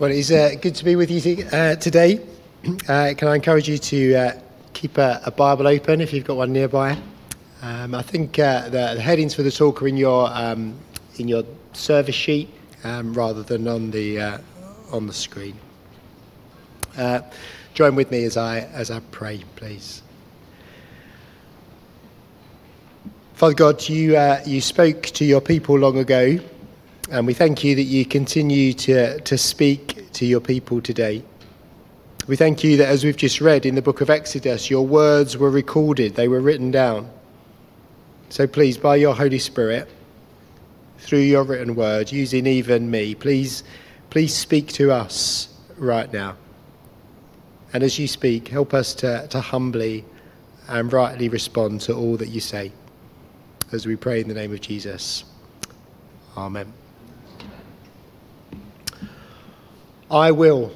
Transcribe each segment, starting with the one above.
Well, it's uh, good to be with you uh, today. Uh, can I encourage you to uh, keep a, a, Bible open if you've got one nearby? Um, I think uh, the, the, headings for the talk are in your um, in your service sheet um, rather than on the uh, on the screen. join with me as I as I pray, please. Father God, you you spoke to your people long ago. And we thank you that you continue to, to speak to your people today. We thank you that as we've just read in the book of Exodus, your words were recorded, they were written down. So please, by your Holy Spirit, through your written word, using even me, please, please speak to us right now. And as you speak, help us to, to humbly and rightly respond to all that you say. As we pray in the name of Jesus. Amen. I will.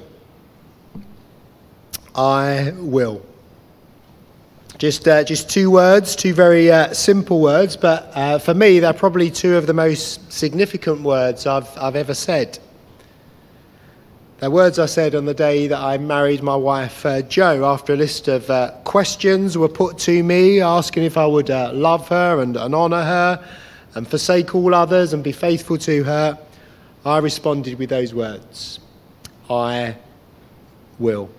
I will. Just, uh, just two words, two very uh, simple words, but uh, for me, they're probably two of the most significant words I've, I've ever said. They're words I said on the day that I married my wife, uh, Jo, after a list of uh, questions were put to me asking if I would uh, love her and, and honour her and forsake all others and be faithful to her. I responded with those words I will.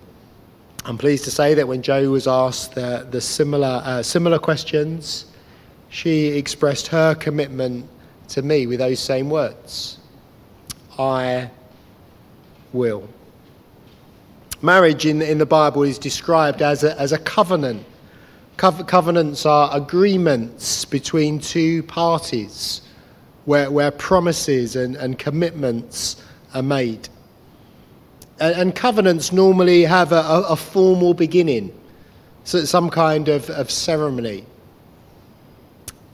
I'm pleased to say that when Jo was asked the, the similar, uh, similar questions, she expressed her commitment to me with those same words I will. Marriage in, in the Bible is described as a, as a covenant. Co- covenants are agreements between two parties where, where promises and, and commitments are made. And covenants normally have a, a formal beginning, so some kind of, of ceremony.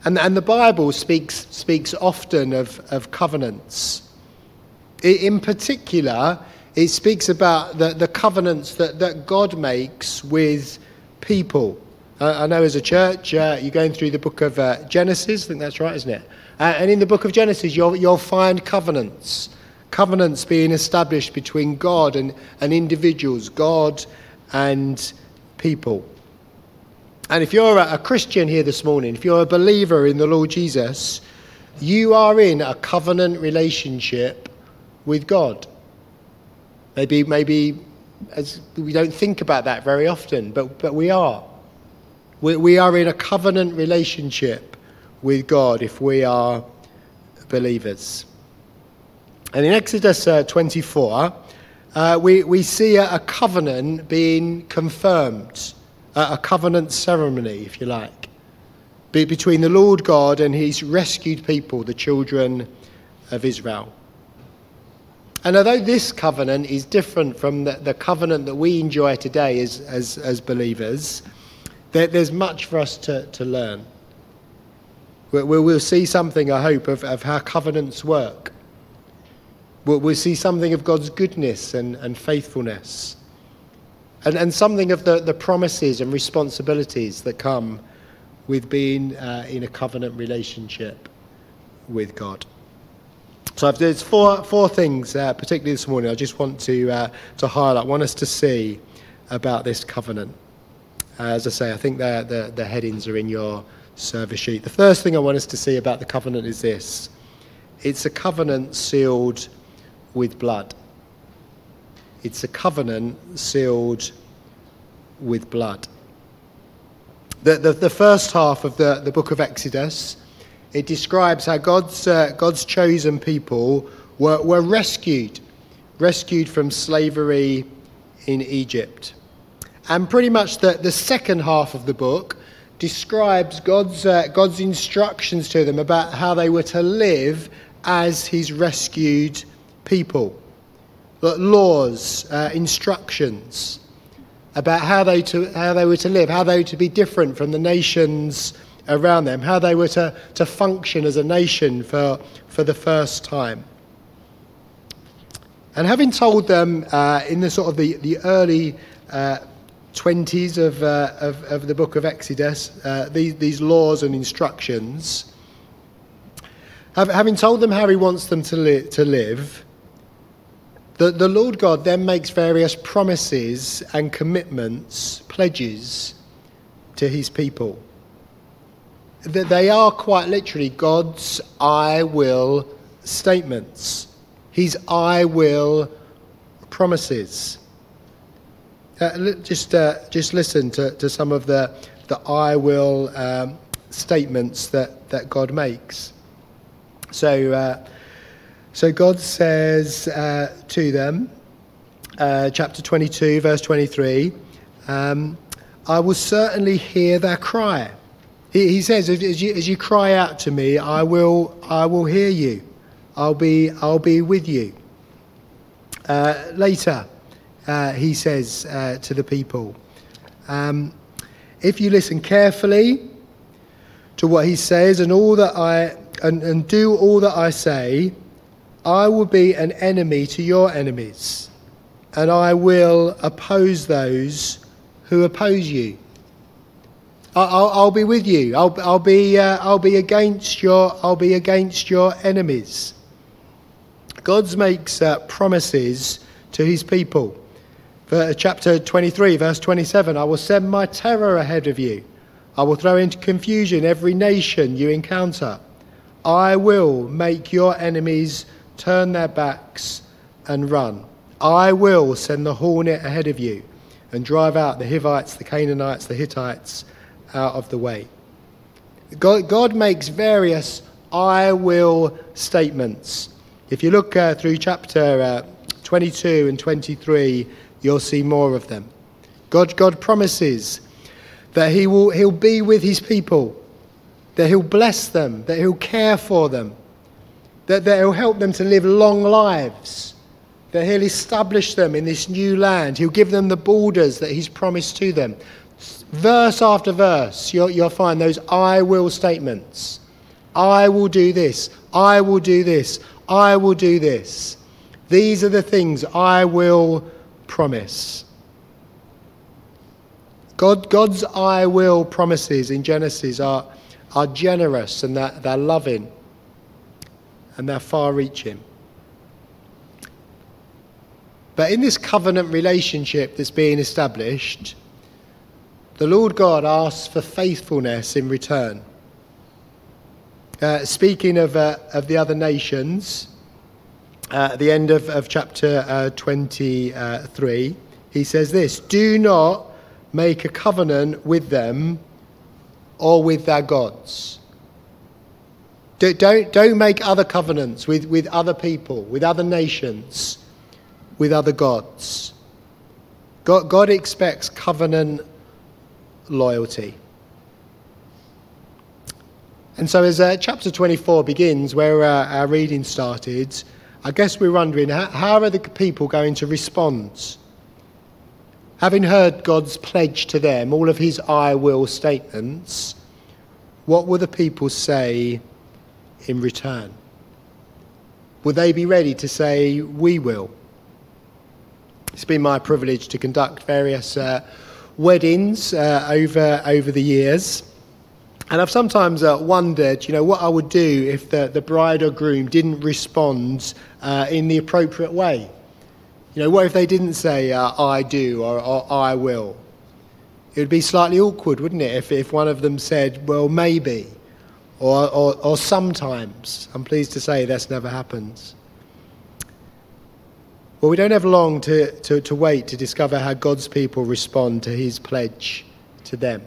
And, and the Bible speaks, speaks often of, of covenants. In particular, it speaks about the, the covenants that, that God makes with people. I know as a church, uh, you're going through the book of uh, Genesis, I think that's right, isn't it? Uh, and in the book of Genesis, you'll, you'll find covenants covenants being established between God and, and individuals, God and people. And if you're a Christian here this morning, if you're a believer in the Lord Jesus, you are in a covenant relationship with God. Maybe, maybe as we don't think about that very often, but, but we are. We, we are in a covenant relationship with God if we are believers. And in Exodus uh, 24, uh, we, we see a, a, covenant being confirmed, a covenant ceremony, if you like, be, between the Lord God and his rescued people, the children of Israel. And although this covenant is different from the, the covenant that we enjoy today as, as, as believers, there, there's much for us to, to learn. We'll, we'll see something, I hope, of, of how covenants work We'll, we'll see something of God's goodness and, and faithfulness, and, and something of the, the promises and responsibilities that come with being uh, in a covenant relationship with God. So there's four, four things, uh, particularly this morning, I just want to, uh, to highlight, want us to see about this covenant. Uh, as I say, I think the, the, the headings are in your service sheet. The first thing I want us to see about the covenant is this it's a covenant sealed with blood. It's a covenant sealed with blood. The, the, the, first half of the, the book of Exodus, it describes how God's, uh, God's chosen people were, were rescued, rescued from slavery in Egypt. And pretty much the, the second half of the book describes God's, uh, God's instructions to them about how they were to live as his rescued people, laws, uh, instructions about how they, to, how they were to live, how they were to be different from the nations around them, how they were to, to function as a nation for, for the first time. And having told them uh, in the sort of the, the early uh, 20s of, uh, of, of, the book of Exodus, uh, these, these laws and instructions, having told them how he wants them to, li- to live, The, the Lord God then makes various promises and commitments, pledges to his people. That they are quite literally God's I will statements, his I will promises. Uh, just, uh, just listen to, to some of the, the I will um, statements that, that God makes. So, uh, so God says uh, to them, uh, chapter 22, verse 23, um, I will certainly hear their cry. He, he says, as you, as you cry out to me, I will, I will hear you. I'll be, I'll be with you. Uh, later, uh, he says uh, to the people, um, if you listen carefully to what he says and all that I and, and do all that I say, I will be an enemy to your enemies, and I will oppose those who oppose you. I'll, I'll be with you. I'll, I'll be, uh, I'll be against your, I'll be against your enemies. God makes uh, promises to his people. For chapter 23, verse 27, I will send my terror ahead of you. I will throw into confusion every nation you encounter. I will make your enemies turn their backs and run. I will send the hornet ahead of you and drive out the Hivites, the Canaanites, the Hittites out of the way. God, God makes various I will statements. If you look uh, through chapter uh, 22 and 23, you'll see more of them. God, God promises that he will, He'll be with His people, that He'll bless them, that He'll care for them, that, that He'll help them to live long lives, that He'll establish them in this new land, He'll give them the borders that He's promised to them. Verse after verse, you'll, you'll find those I will statements. I will do this. I will do this. I will do this. These are the things I will promise. God, God's I will promises in Genesis are, are generous and they're, they're loving and they're far reaching. But in this covenant relationship that's being established, the Lord God asks for faithfulness in return. Uh, speaking of, uh, of the other nations, uh, at the end of, of chapter uh, 23, he says this Do not make a covenant with them or with their gods. Don't, don't, make other covenants with, with other people, with other nations, with other gods. God, God expects covenant loyalty. And so, as uh, chapter 24 begins, where uh, our reading started, I guess we're wondering how, how are the people going to respond? Having heard God's pledge to them, all of his I will statements, what will the people say in return? Will they be ready to say, We will? It's been my privilege to conduct various uh, weddings uh, over, over the years. And I've sometimes uh, wondered, you know, what I would do if the, the bride or groom didn't respond uh, in the appropriate way. You know, what if they didn't say, uh, I do or, or, I will? It would be slightly awkward, wouldn't it, if, if one of them said, well, maybe, or, or, or sometimes. I'm pleased to say that's never happens. Well, we don't have long to, to, to wait to discover how God's people respond to his pledge to them.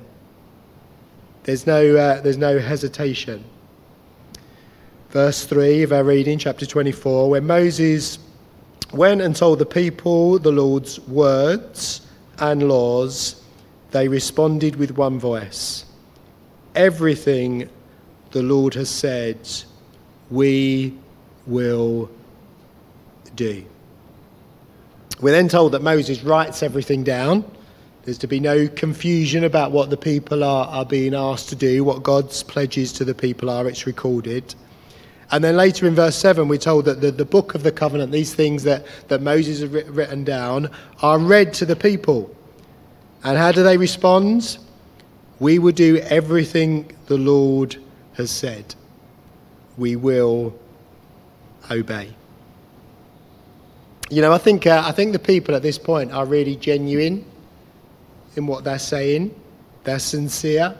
There's no, uh, there's no hesitation. Verse 3 of our reading, chapter 24, where Moses went and told the people the Lord's words and laws, they responded with one voice Everything the Lord has said, we will do. We're then told that Moses writes everything down there's to be no confusion about what the people are, are being asked to do, what God's pledges to the people are. It's recorded. And then later in verse 7, we're told that the, the book of the covenant, these things that, that Moses has written down, are read to the people. And how do they respond? We will do everything the Lord has said. We will obey. You know, I think, uh, I think the people at this point are really genuine in what they're saying, they're sincere.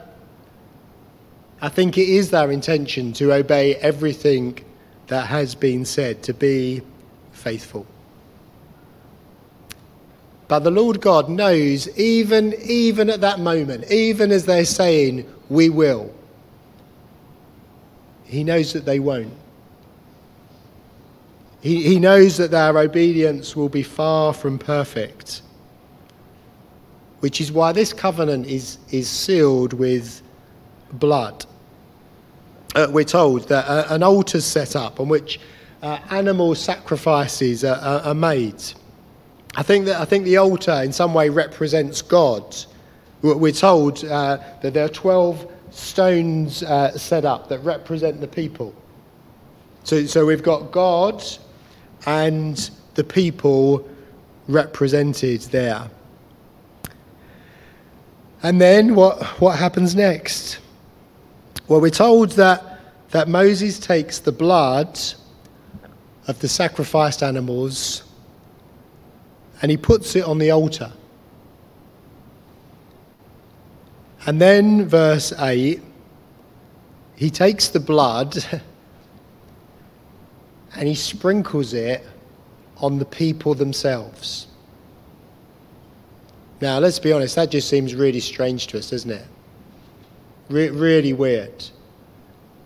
I think it is their intention to obey everything that has been said, to be faithful. But the Lord God knows, even, even at that moment, even as they're saying, we will, He knows that they won't. He, he knows that their obedience will be far from perfect, which is why this covenant is, is sealed with blood. Uh, we're told that uh, an altar is set up on which uh, animal sacrifices are, are, are, made. I think, that, I think the altar in some way represents God. We're told uh, that there are 12 stones uh, set up that represent the people. So, so we've got God and the people represented there. And then what, what happens next? Well, we're told that, that Moses takes the blood of the sacrificed animals and he puts it on the altar. And then, verse 8, he takes the blood and he sprinkles it on the people themselves. Now, let's be honest, that just seems really strange to us, doesn't it? Re- really weird.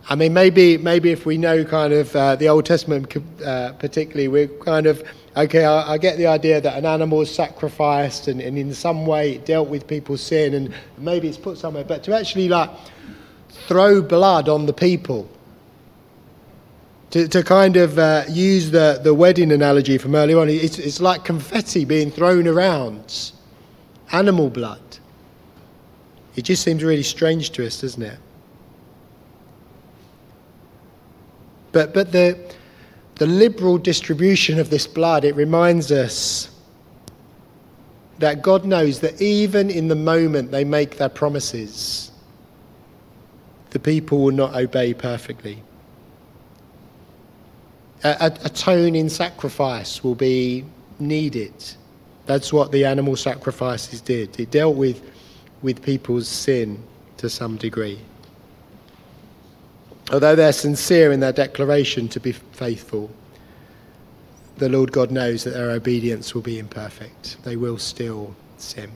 I mean, maybe maybe if we know kind of uh, the Old Testament, uh, particularly, we're kind of okay. I, I, get the idea that an animal is sacrificed and, and in some way it dealt with people's sin, and maybe it's put somewhere. But to actually like throw blood on the people, to, to kind of uh, use the, the wedding analogy from earlier on, it's, it's like confetti being thrown around, animal blood. It just seems really strange to us, doesn't it? But, but the, the liberal distribution of this blood, it reminds us that God knows that even in the moment they make their promises, the people will not obey perfectly a, atoning sacrifice will be needed. That's what the animal sacrifices did. It dealt with, with people's sin to some degree. Although they're sincere in their declaration to be faithful, the Lord God knows that their obedience will be imperfect. They will still sin.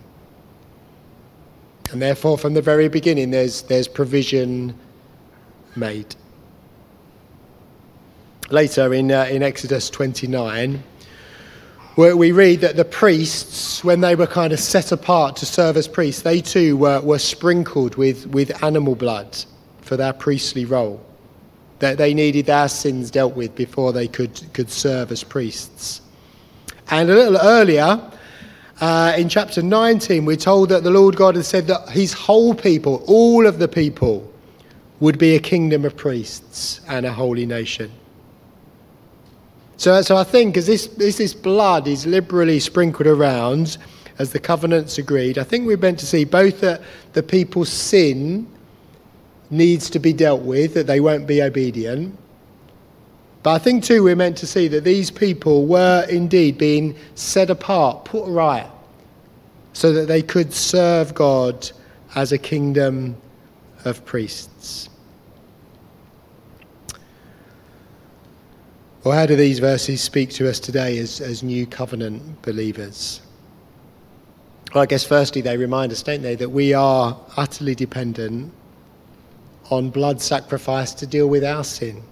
And therefore, from the very beginning, there's, there's provision made later in, uh, in Exodus 29, where we read that the priests, when they were kind of set apart to serve as priests, they too were, were sprinkled with, with animal blood for their priestly role. That they needed their sins dealt with before they could, could serve as priests. And a little earlier, uh, in chapter 19, we're told that the Lord God has said that his whole people, all of the people, would be a kingdom of priests and a holy nation. So, so I think as this, as this blood is liberally sprinkled around, as the covenants agreed, I think we're meant to see both that the people's sin needs to be dealt with, that they won't be obedient. But I think too we're meant to see that these people were indeed being set apart, put right, so that they could serve God as a kingdom of priests. Or how do these verses speak to us today as, as new covenant believers? Well, I guess firstly they remind us, don't they, that we are utterly dependent on blood sacrifice to deal with our sin.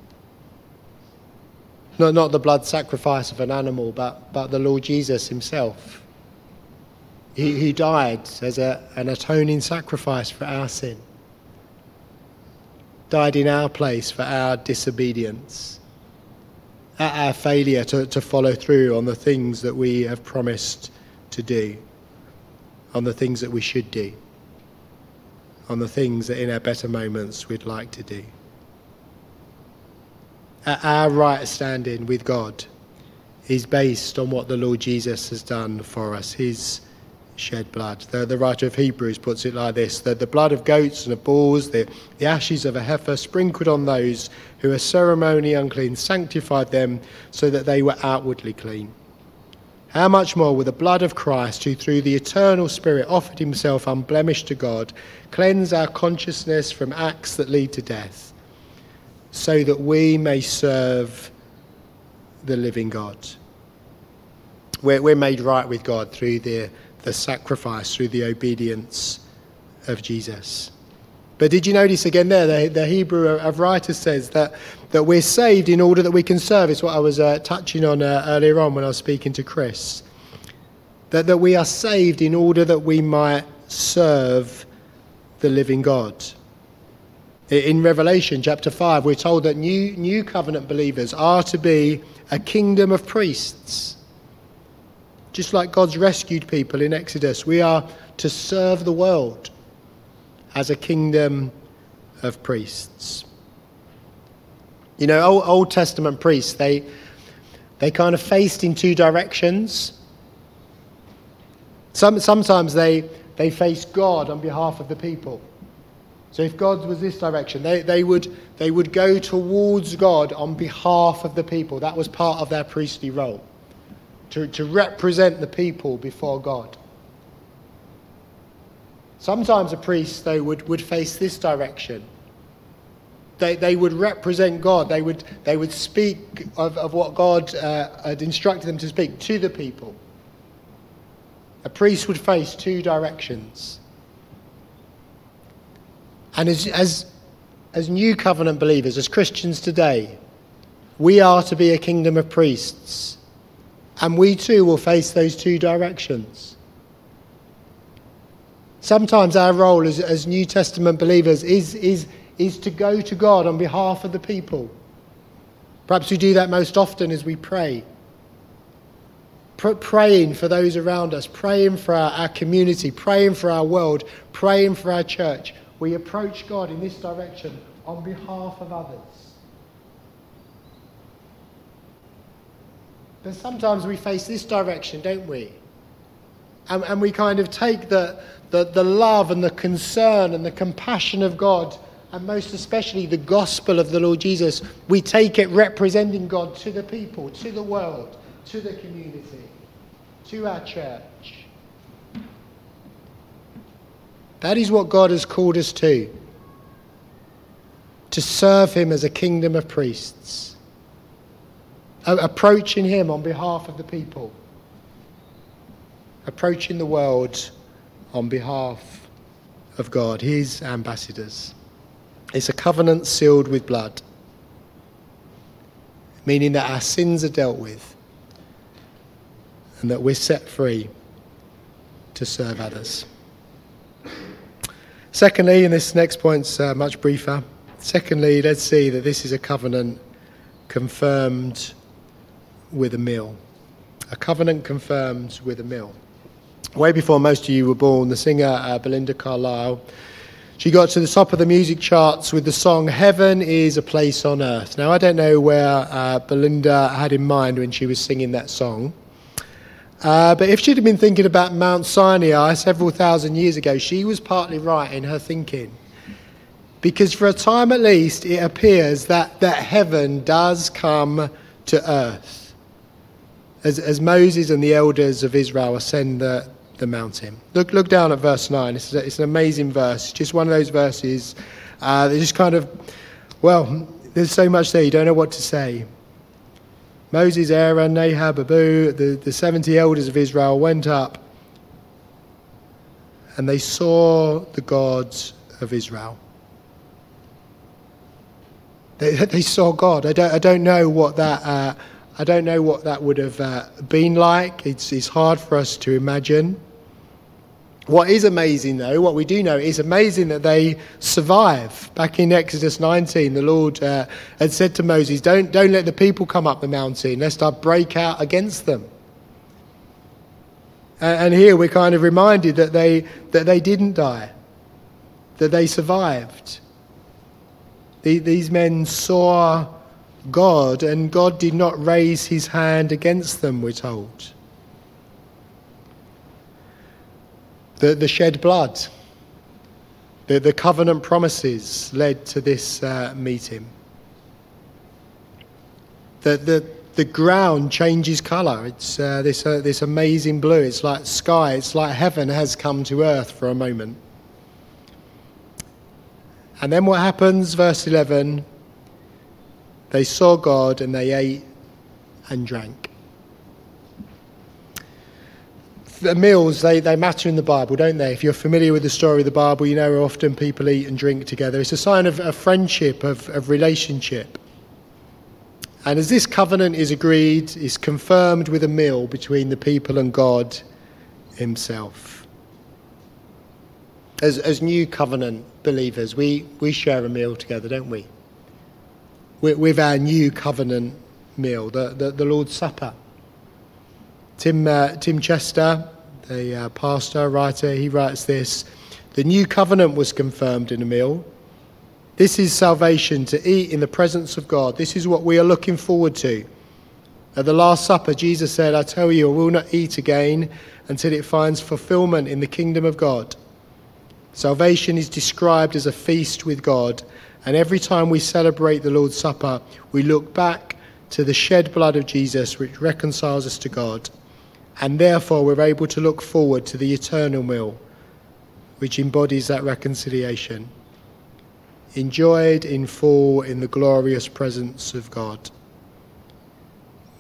Not, not the blood sacrifice of an animal, but, but the Lord Jesus himself. He, he died as a, an atoning sacrifice for our sin, died in our place for our disobedience our failure to, to follow through on the things that we have promised to do, on the things that we should do, on the things that in our better moments we'd like to do. Our right standing with God is based on what the Lord Jesus has done for us, his shed blood. The, the writer of Hebrews puts it like this that the blood of goats and of bulls, the, the ashes of a heifer sprinkled on those who are ceremonially unclean, sanctified them so that they were outwardly clean. How much more will the blood of Christ, who through the eternal Spirit offered himself unblemished to God, cleanse our consciousness from acts that lead to death, so that we may serve the living God? We're, we're made right with God through the, the sacrifice, through the obedience of Jesus. But did you notice again there, the, the Hebrew of writers says that, that we're saved in order that we can serve. It's what I was uh, touching on uh, earlier on when I was speaking to Chris. That, that we are saved in order that we might serve the living God. In Revelation chapter 5, we're told that new, new covenant believers are to be a kingdom of priests. Just like God's rescued people in Exodus, we are to serve the world as a kingdom of priests. You know, Old, Old Testament priests, they, they kind of faced in two directions. Some, sometimes they, they faced God on behalf of the people. So if God was this direction, they, they, would, they would go towards God on behalf of the people. That was part of their priestly role, to, to represent the people before God. Sometimes a priest, though, would, would face this direction. They, they would represent God. They would, they would speak of, of what God uh, had instructed them to speak to the people. A priest would face two directions. And as, as, as new covenant believers, as Christians today, we are to be a kingdom of priests. And we too will face those two directions. Sometimes our role as, as New Testament believers is, is, is to go to God on behalf of the people. Perhaps we do that most often as we pray. praying for those around us, praying for our, our community, praying for our world, praying for our church. We approach God in this direction on behalf of others. But sometimes we face this direction, don't we? And, and we kind of take the, the, the love and the concern and the compassion of God, and most especially the gospel of the Lord Jesus, we take it representing God to the people, to the world, to the community, to our church. That is what God has called us to. To serve Him as a kingdom of priests, approaching Him on behalf of the people, approaching the world on behalf of God, his ambassadors. It's a covenant sealed with blood, meaning that our sins are dealt with and that we're set free to serve others. Secondly, and this next point's uh, much briefer. Secondly, let's see that this is a covenant confirmed with a meal. A covenant confirmed with a meal way before most of you were born, the singer uh, Belinda Carlisle. She got to the top of the music charts with the song Heaven is a Place on Earth. Now, I don't know where uh, Belinda had in mind when she was singing that song. Uh, but if she'd have been thinking about Mount Sinai several thousand years ago, she was partly right in her thinking. Because for a time at least, it appears that, that heaven does come to earth. As, as Moses and the elders of Israel ascend the, the mountain. Look, look down at verse 9. It's, a, it's an amazing verse. Just one of those verses uh, that just kind of, well, there's so much there, you don't know what to say. Moses, Aaron, Nadab, Abihu, the, the 70 elders of Israel went up and they saw the gods of Israel. They, they saw God. I don't, I don't know what that, uh, I don't know what that would have uh, been like. It's, it's hard for us to imagine. What is amazing, though, what we do know, is amazing that they survive. Back in Exodus 19, the Lord uh, had said to Moses, don't, don't let the people come up the mountain, lest I break out against them. And, and here we're kind of reminded that they, that they didn't die, that they survived. The, these men saw God, and God did not raise his hand against them, we're told. The, the shed blood, the, the covenant promises led to this uh, meeting. The, the, the ground changes colour. It's uh, this, uh, this amazing blue. It's like sky. It's like heaven has come to earth for a moment. And then what happens? Verse 11 they saw God and they ate and drank. The meals, they, they matter in the Bible, don't they? If you're familiar with the story of the Bible, you know often people eat and drink together. It's a sign of, of friendship, of, of relationship. And as this covenant is agreed, is confirmed with a meal between the people and God Himself. As, as new covenant believers, we, we share a meal together, don't we? With, with our new covenant meal, the, the, the Lord's Supper. Tim, uh, Tim Chester, the uh, pastor, writer, he writes this The new covenant was confirmed in a meal this is salvation to eat in the presence of God. This is what we are looking forward to. At the Last Supper, Jesus said, I tell you, I will not eat again until it finds fulfillment in the kingdom of God. Salvation is described as a feast with God, and every time we celebrate the Lord's Supper, we look back to the shed blood of Jesus, which reconciles us to God, and therefore we're able to look forward to the eternal meal, which embodies that reconciliation enjoyed in full in the glorious presence of God.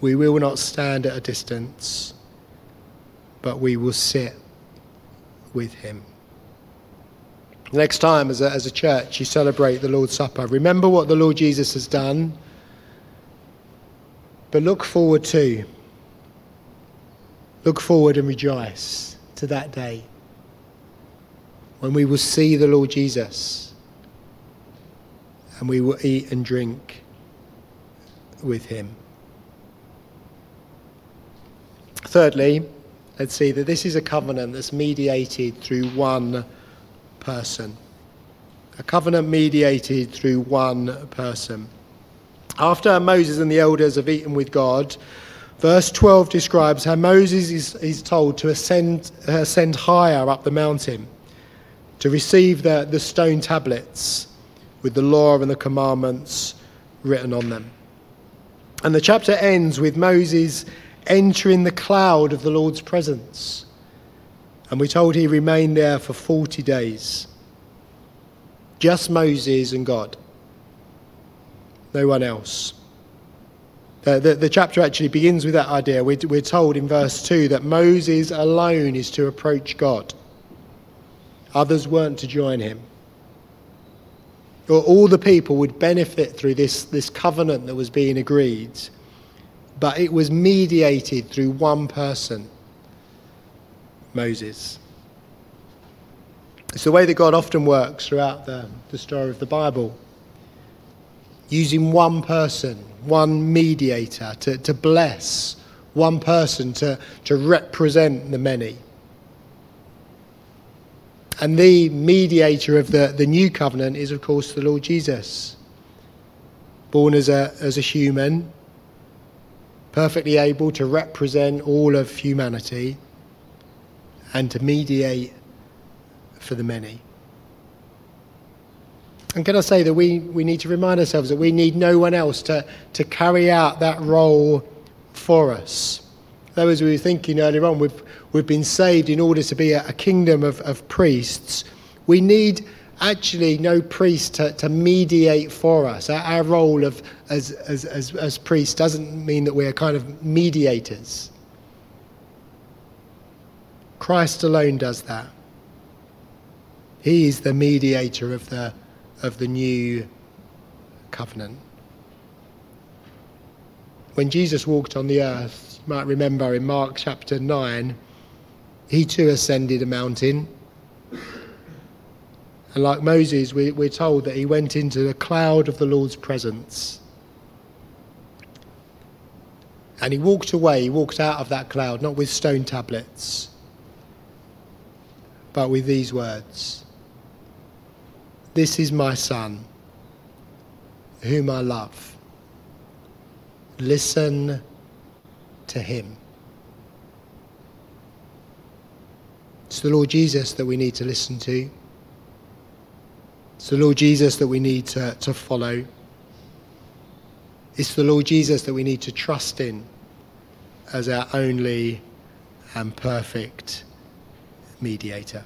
We will not stand at a distance, but we will sit with Him. Next time, as a, as a church, you celebrate the Lord's Supper. Remember what the Lord Jesus has done, but look forward to. Look forward and rejoice to that day when we will see the Lord Jesus and we will eat and drink with him. Thirdly, let's see that this is a covenant that's mediated through one person. A covenant mediated through one person. After Moses and the elders have eaten with God, verse 12 describes how Moses is, is told to ascend, uh, ascend higher up the mountain to receive the, the stone tablets with the law and the commandments written on them. And the chapter ends with Moses entering the cloud of the Lord's presence. And we're told he remained there for 40 days. Just Moses and God. No one else. The, the, chapter actually begins with that idea. We're, we're told in verse 2 that Moses alone is to approach God, others weren't to join him all the people would benefit through this, this covenant that was being agreed, but it was mediated through one person Moses. It's the way that God often works throughout the, the story of the Bible, using one person, one mediator to, to bless, one person to, to represent the many. And the mediator of the, the new covenant is, of course, the Lord Jesus. Born as a, as a human, perfectly able to represent all of humanity and to mediate for the many. And can I say that we, we need to remind ourselves that we need no one else to, to carry out that role for us. Though, as we were thinking earlier on, we've, we've been saved in order to be a, a kingdom of, of priests. We need actually no priest to, to mediate for us. Our, our role of, as, as, as, as priests doesn't mean that we're kind of mediators. Christ alone does that. He is the mediator of the, of the new covenant. When Jesus walked on the earth, you might remember in Mark chapter 9, he too ascended a mountain. And like Moses, we, we're told that he went into the cloud of the Lord's presence. And he walked away, he walked out of that cloud, not with stone tablets, but with these words This is my son, whom I love. Listen to him. It's the Lord Jesus that we need to listen to. It's the Lord Jesus that we need to, to follow. It's the Lord Jesus that we need to trust in as our only and perfect mediator.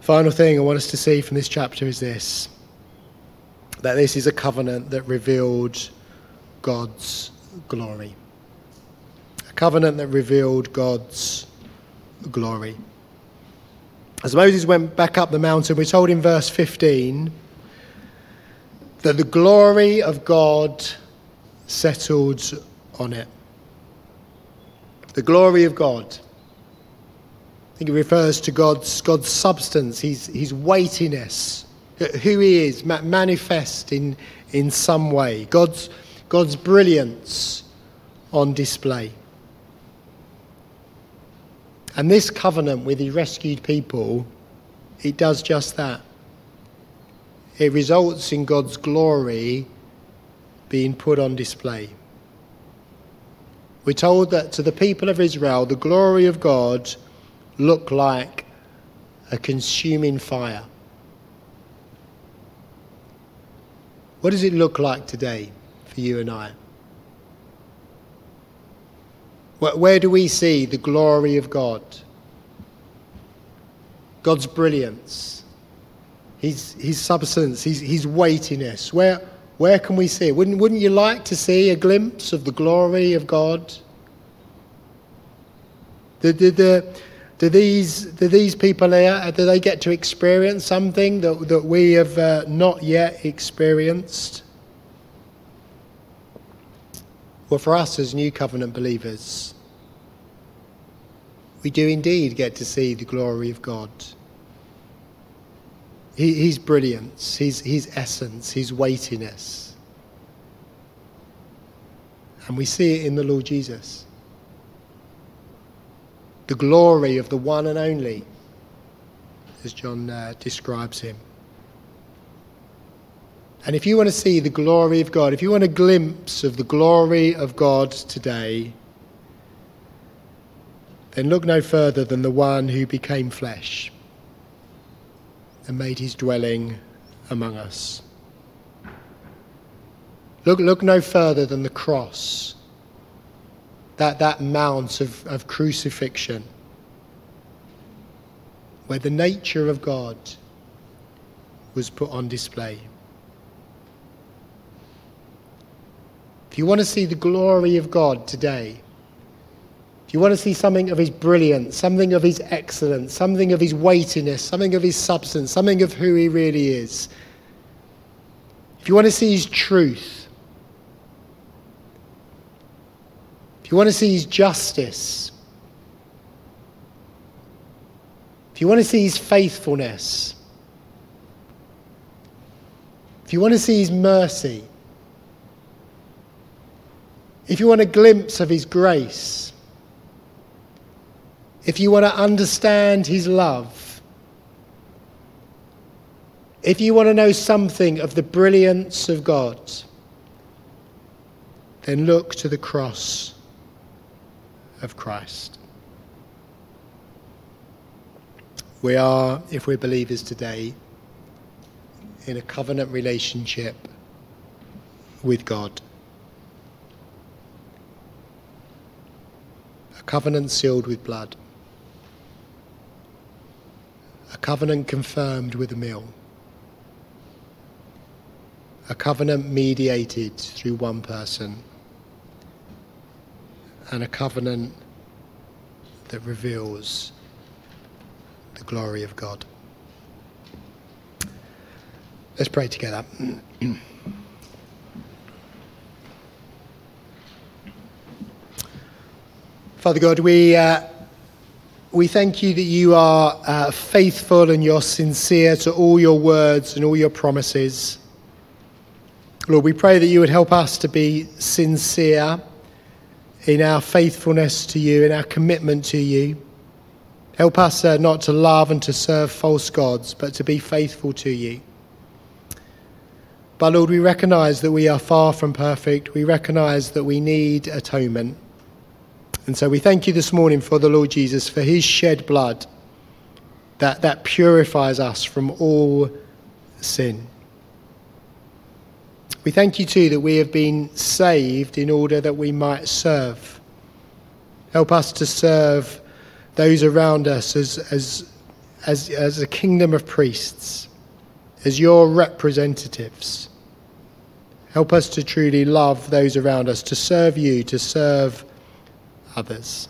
Final thing I want us to see from this chapter is this that this is a covenant that revealed God's glory. A covenant that revealed God's glory. As Moses went back up the mountain, we're told in verse 15 that the glory of God settled on it. The glory of God. I think it refers to God's, God's substance, his, his weightiness, who he is, manifest in, in some way. God's, God's brilliance on display. And this covenant with the rescued people, it does just that. It results in God's glory being put on display. We're told that to the people of Israel, the glory of God looked like a consuming fire. What does it look like today for you and I? Where do we see the glory of God? God's brilliance, His, his substance, his, his weightiness. Where, where can we see? Wouldn't, wouldn't you like to see a glimpse of the glory of God? The, the, the, do these, do these people here, do they get to experience something that, that we have uh, not yet experienced? Well, for us as New Covenant believers, we do indeed get to see the glory of God. His brilliance, his, his essence, his weightiness. And we see it in the Lord Jesus. The glory of the one and only, as John uh, describes him. And if you want to see the glory of God, if you want a glimpse of the glory of God today, then look no further than the one who became flesh and made his dwelling among us. Look, look no further than the cross, that, that mount of, of crucifixion, where the nature of God was put on display. If you want to see the glory of God today, if you want to see something of his brilliance, something of his excellence, something of his weightiness, something of his substance, something of who he really is, if you want to see his truth, if you want to see his justice, if you want to see his faithfulness, if you want to see his mercy, if you want a glimpse of His grace, if you want to understand His love, if you want to know something of the brilliance of God, then look to the cross of Christ. We are, if we're believers today, in a covenant relationship with God. A covenant sealed with blood, a covenant confirmed with a meal, a covenant mediated through one person, and a covenant that reveals the glory of God. Let's pray together. Father God, we, uh, we thank you that you are uh, faithful and you're sincere to all your words and all your promises. Lord, we pray that you would help us to be sincere in our faithfulness to you, in our commitment to you. Help us uh, not to love and to serve false gods, but to be faithful to you. But Lord, we recognize that we are far from perfect. We recognize that we need atonement. And so we thank you this morning for the Lord Jesus, for his shed blood that, that purifies us from all sin. We thank you too that we have been saved in order that we might serve. Help us to serve those around us as, as, as, as a kingdom of priests, as your representatives. Help us to truly love those around us, to serve you, to serve others.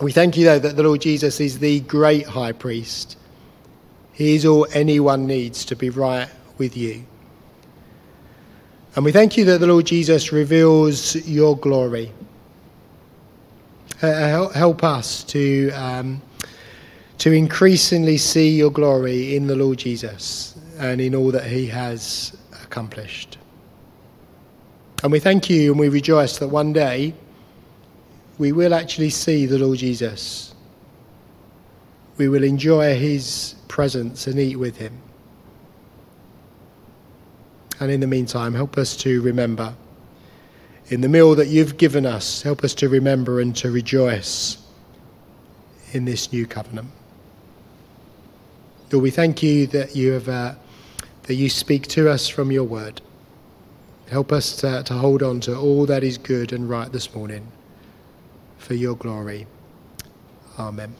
We thank you, though, that the Lord Jesus is the great high priest. He is all anyone needs to be right with you. And we thank you that the Lord Jesus reveals your glory. Uh, help us to, um, to increasingly see your glory in the Lord Jesus and in all that he has accomplished. And we thank you and we rejoice that one day we will actually see the Lord Jesus. We will enjoy his presence and eat with him. And in the meantime, help us to remember in the meal that you've given us, help us to remember and to rejoice in this new covenant. Lord, we thank you that you have uh, that you speak to us from your word. Help us to, to hold on to all that is good and right this morning for your glory. Amen.